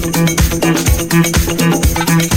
No hay.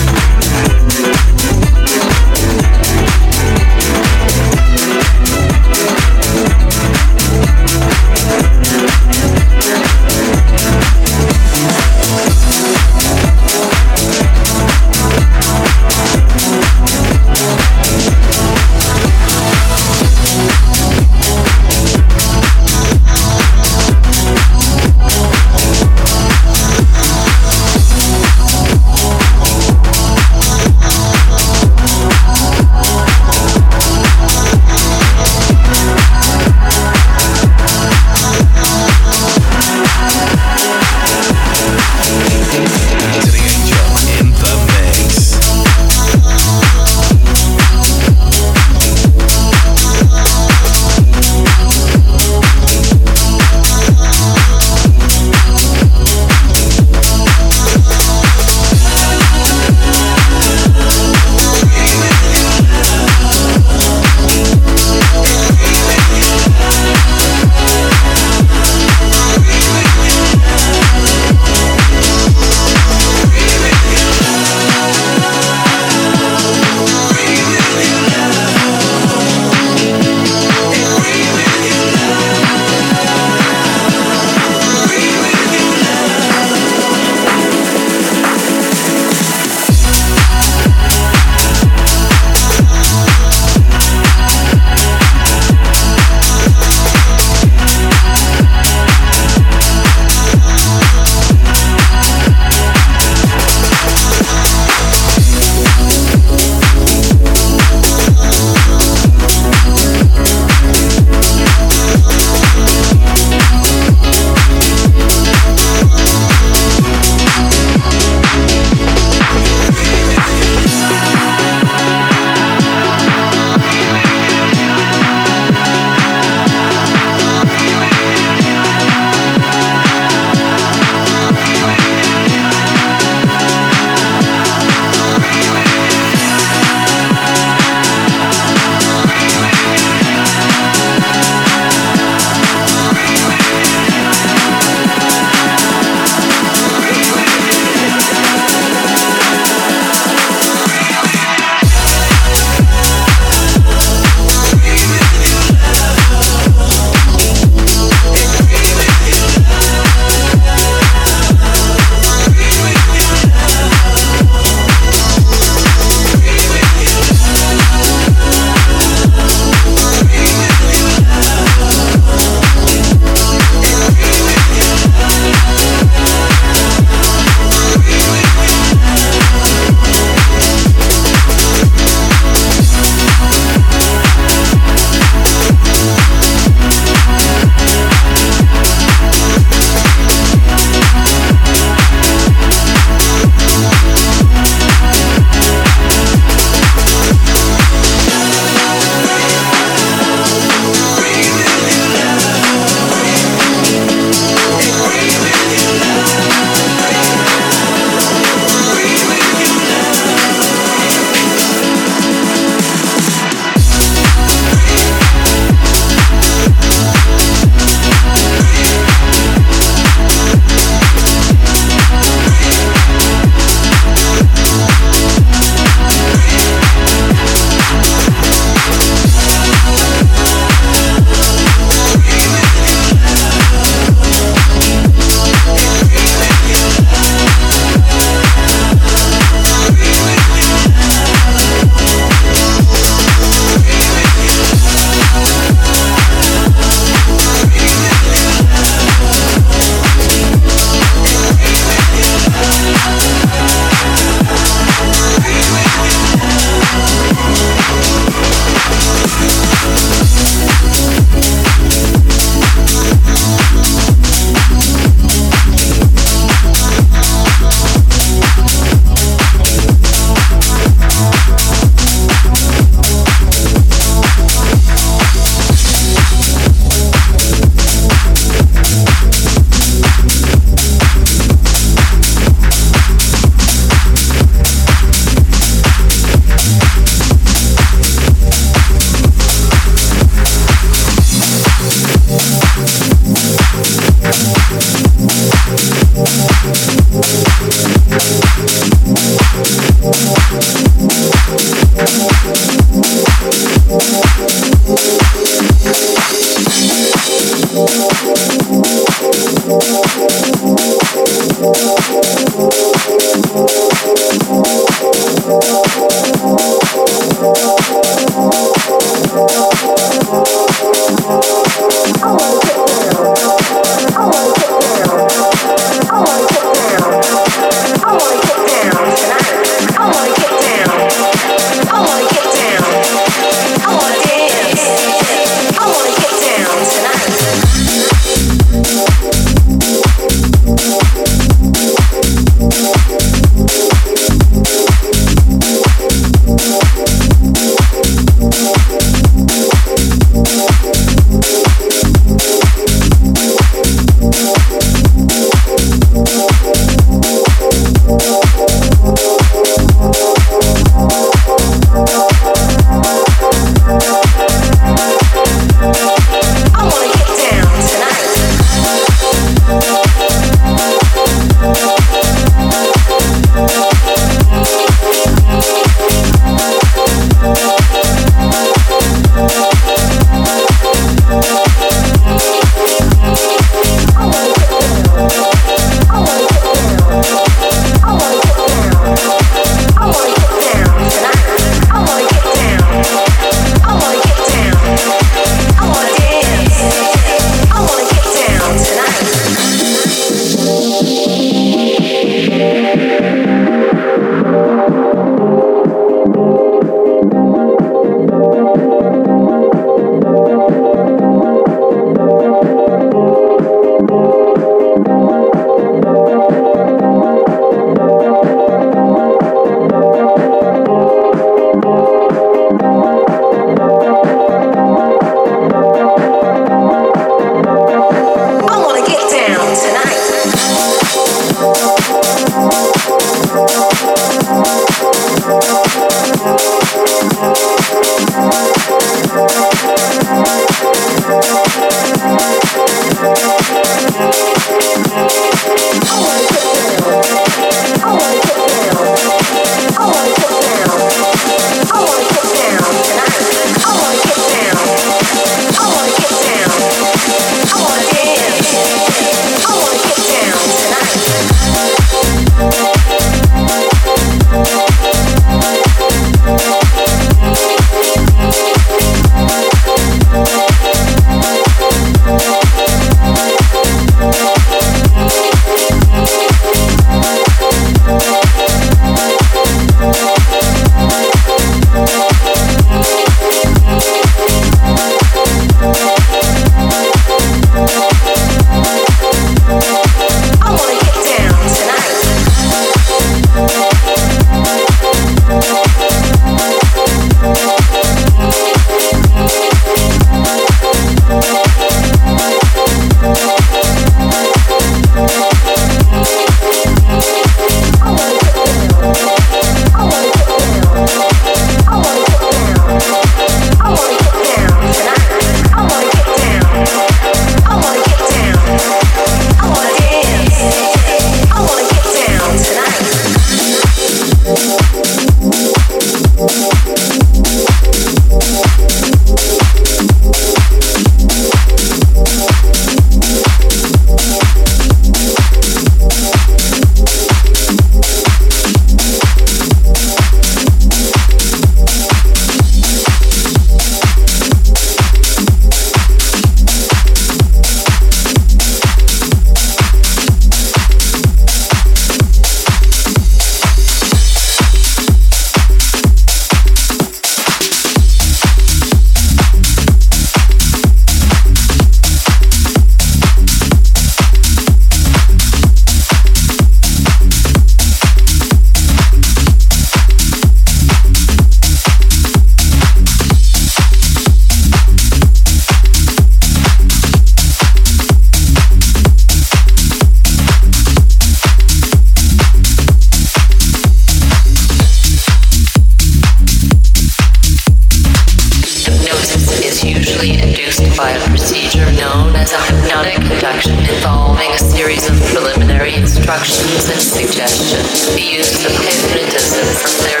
a hypnotic induction involving a series of preliminary instructions and suggestions. The use of hypnotism from their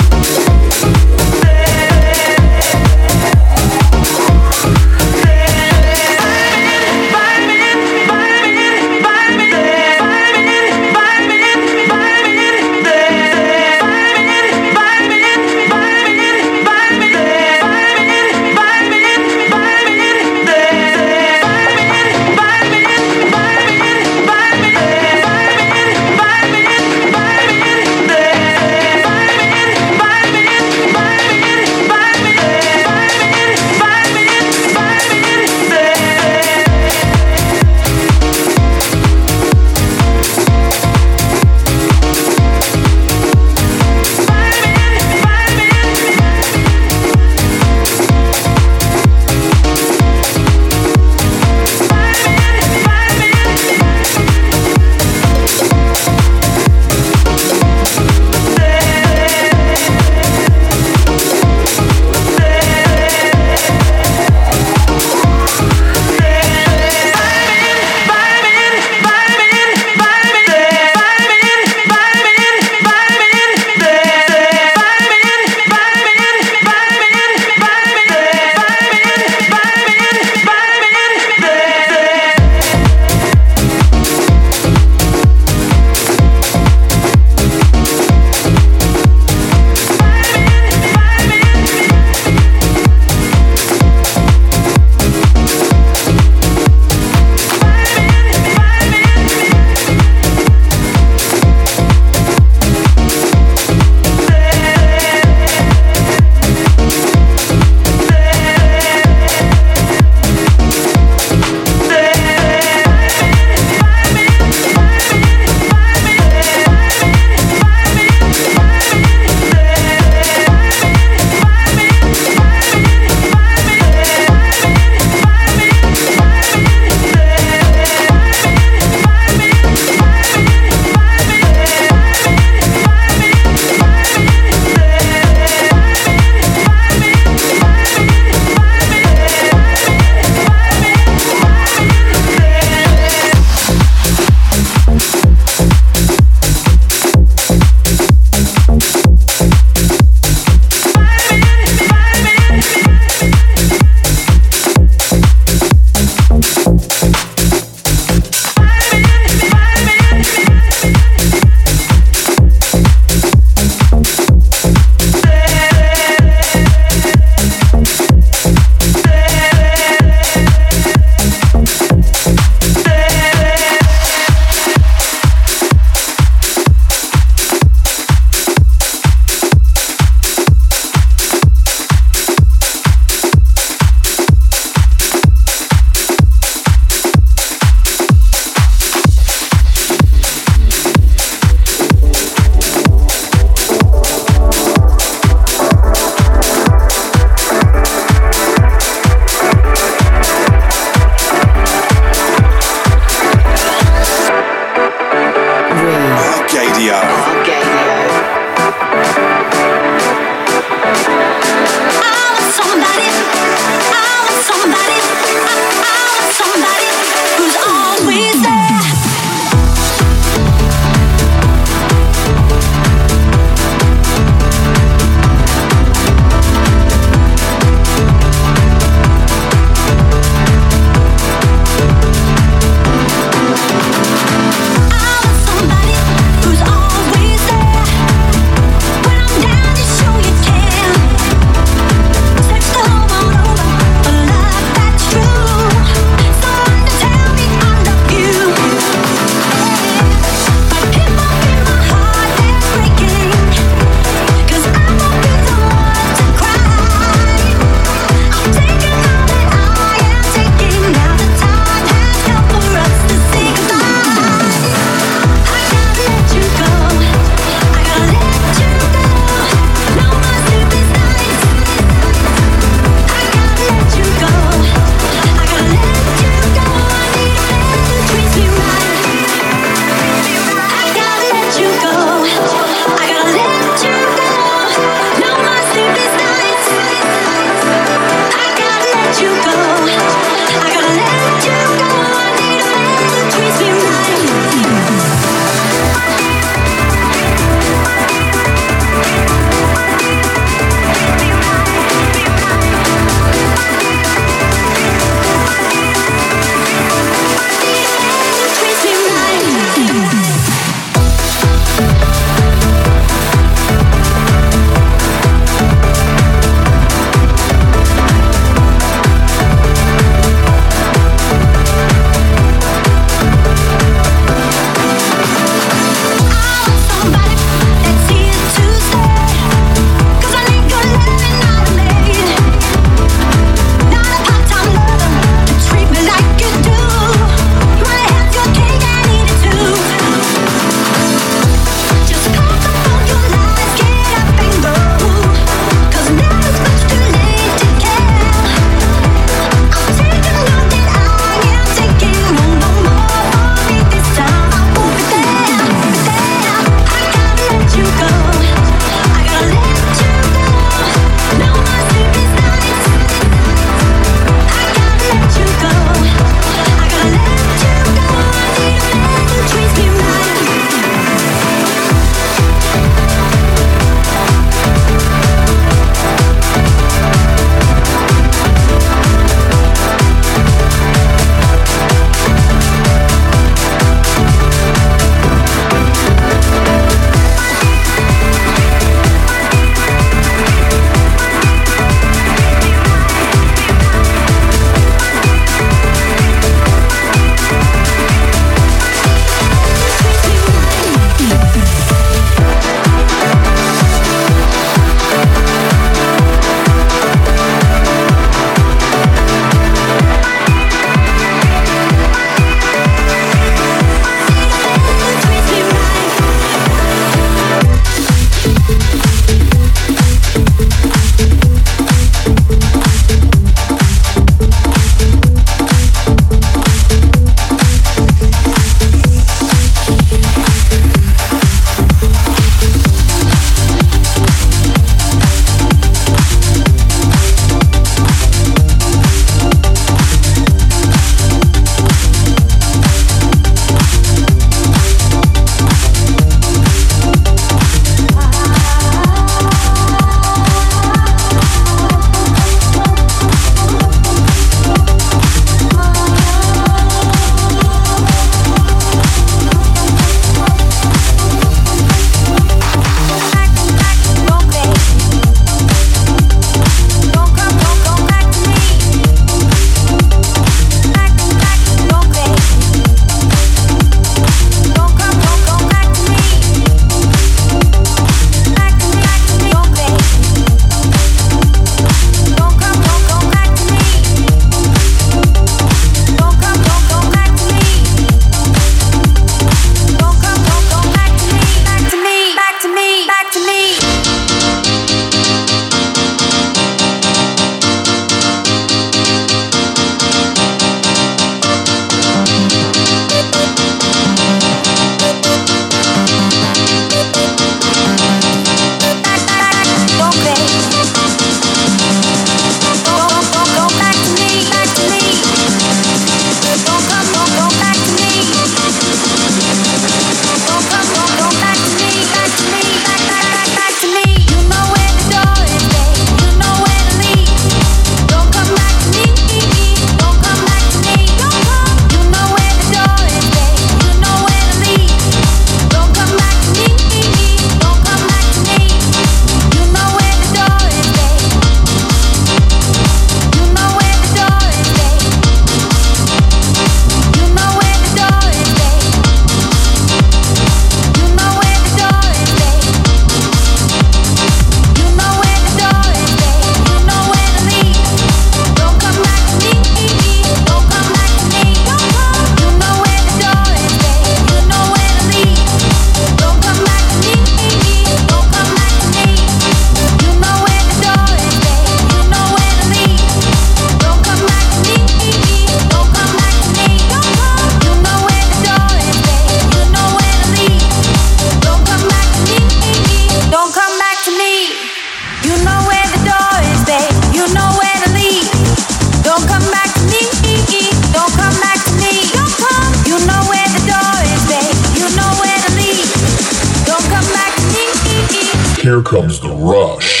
comes the rush.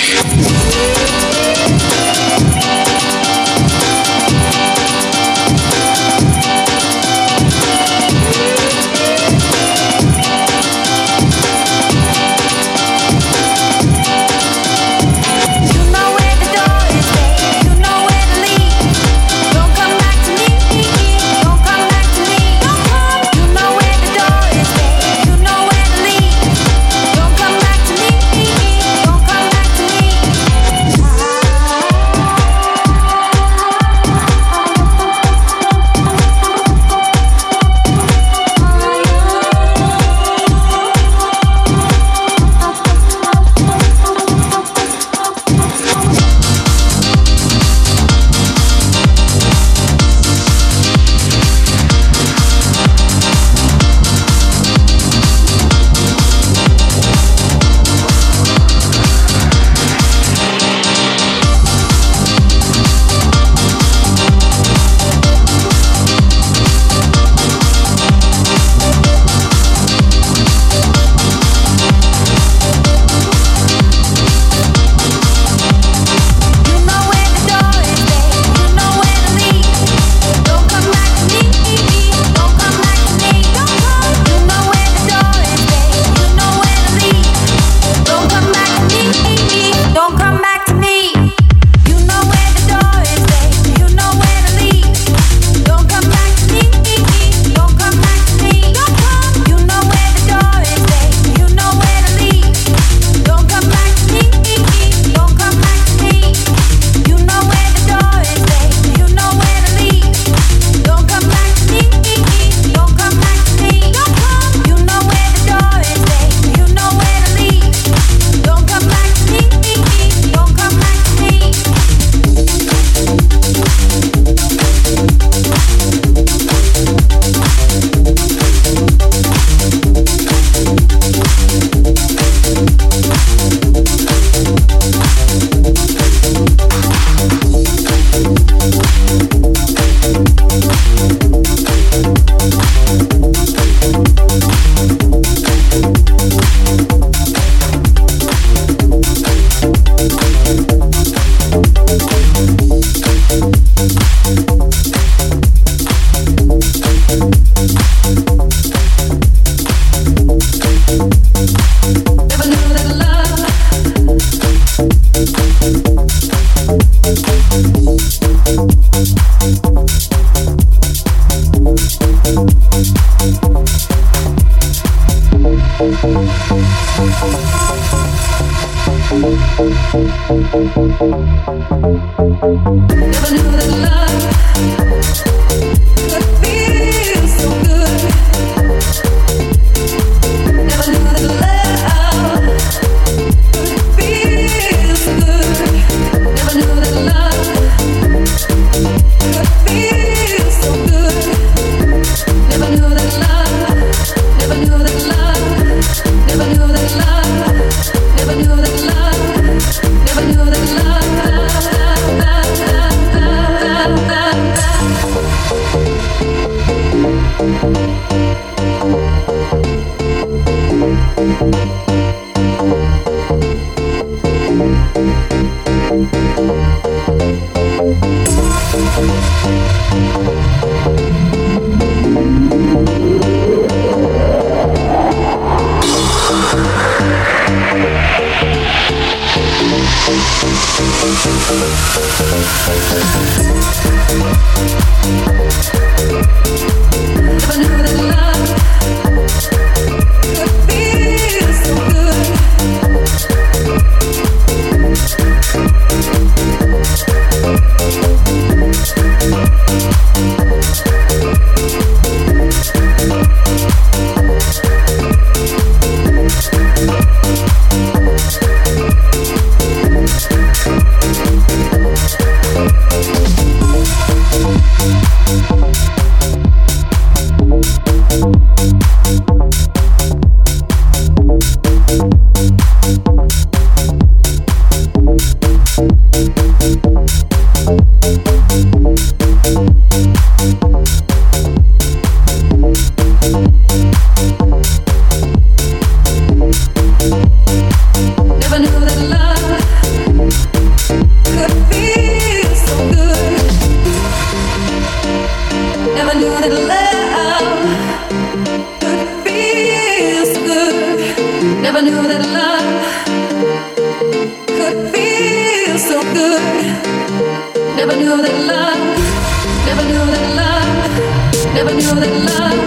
Never knew that love,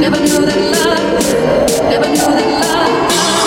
never knew that love, never knew that love.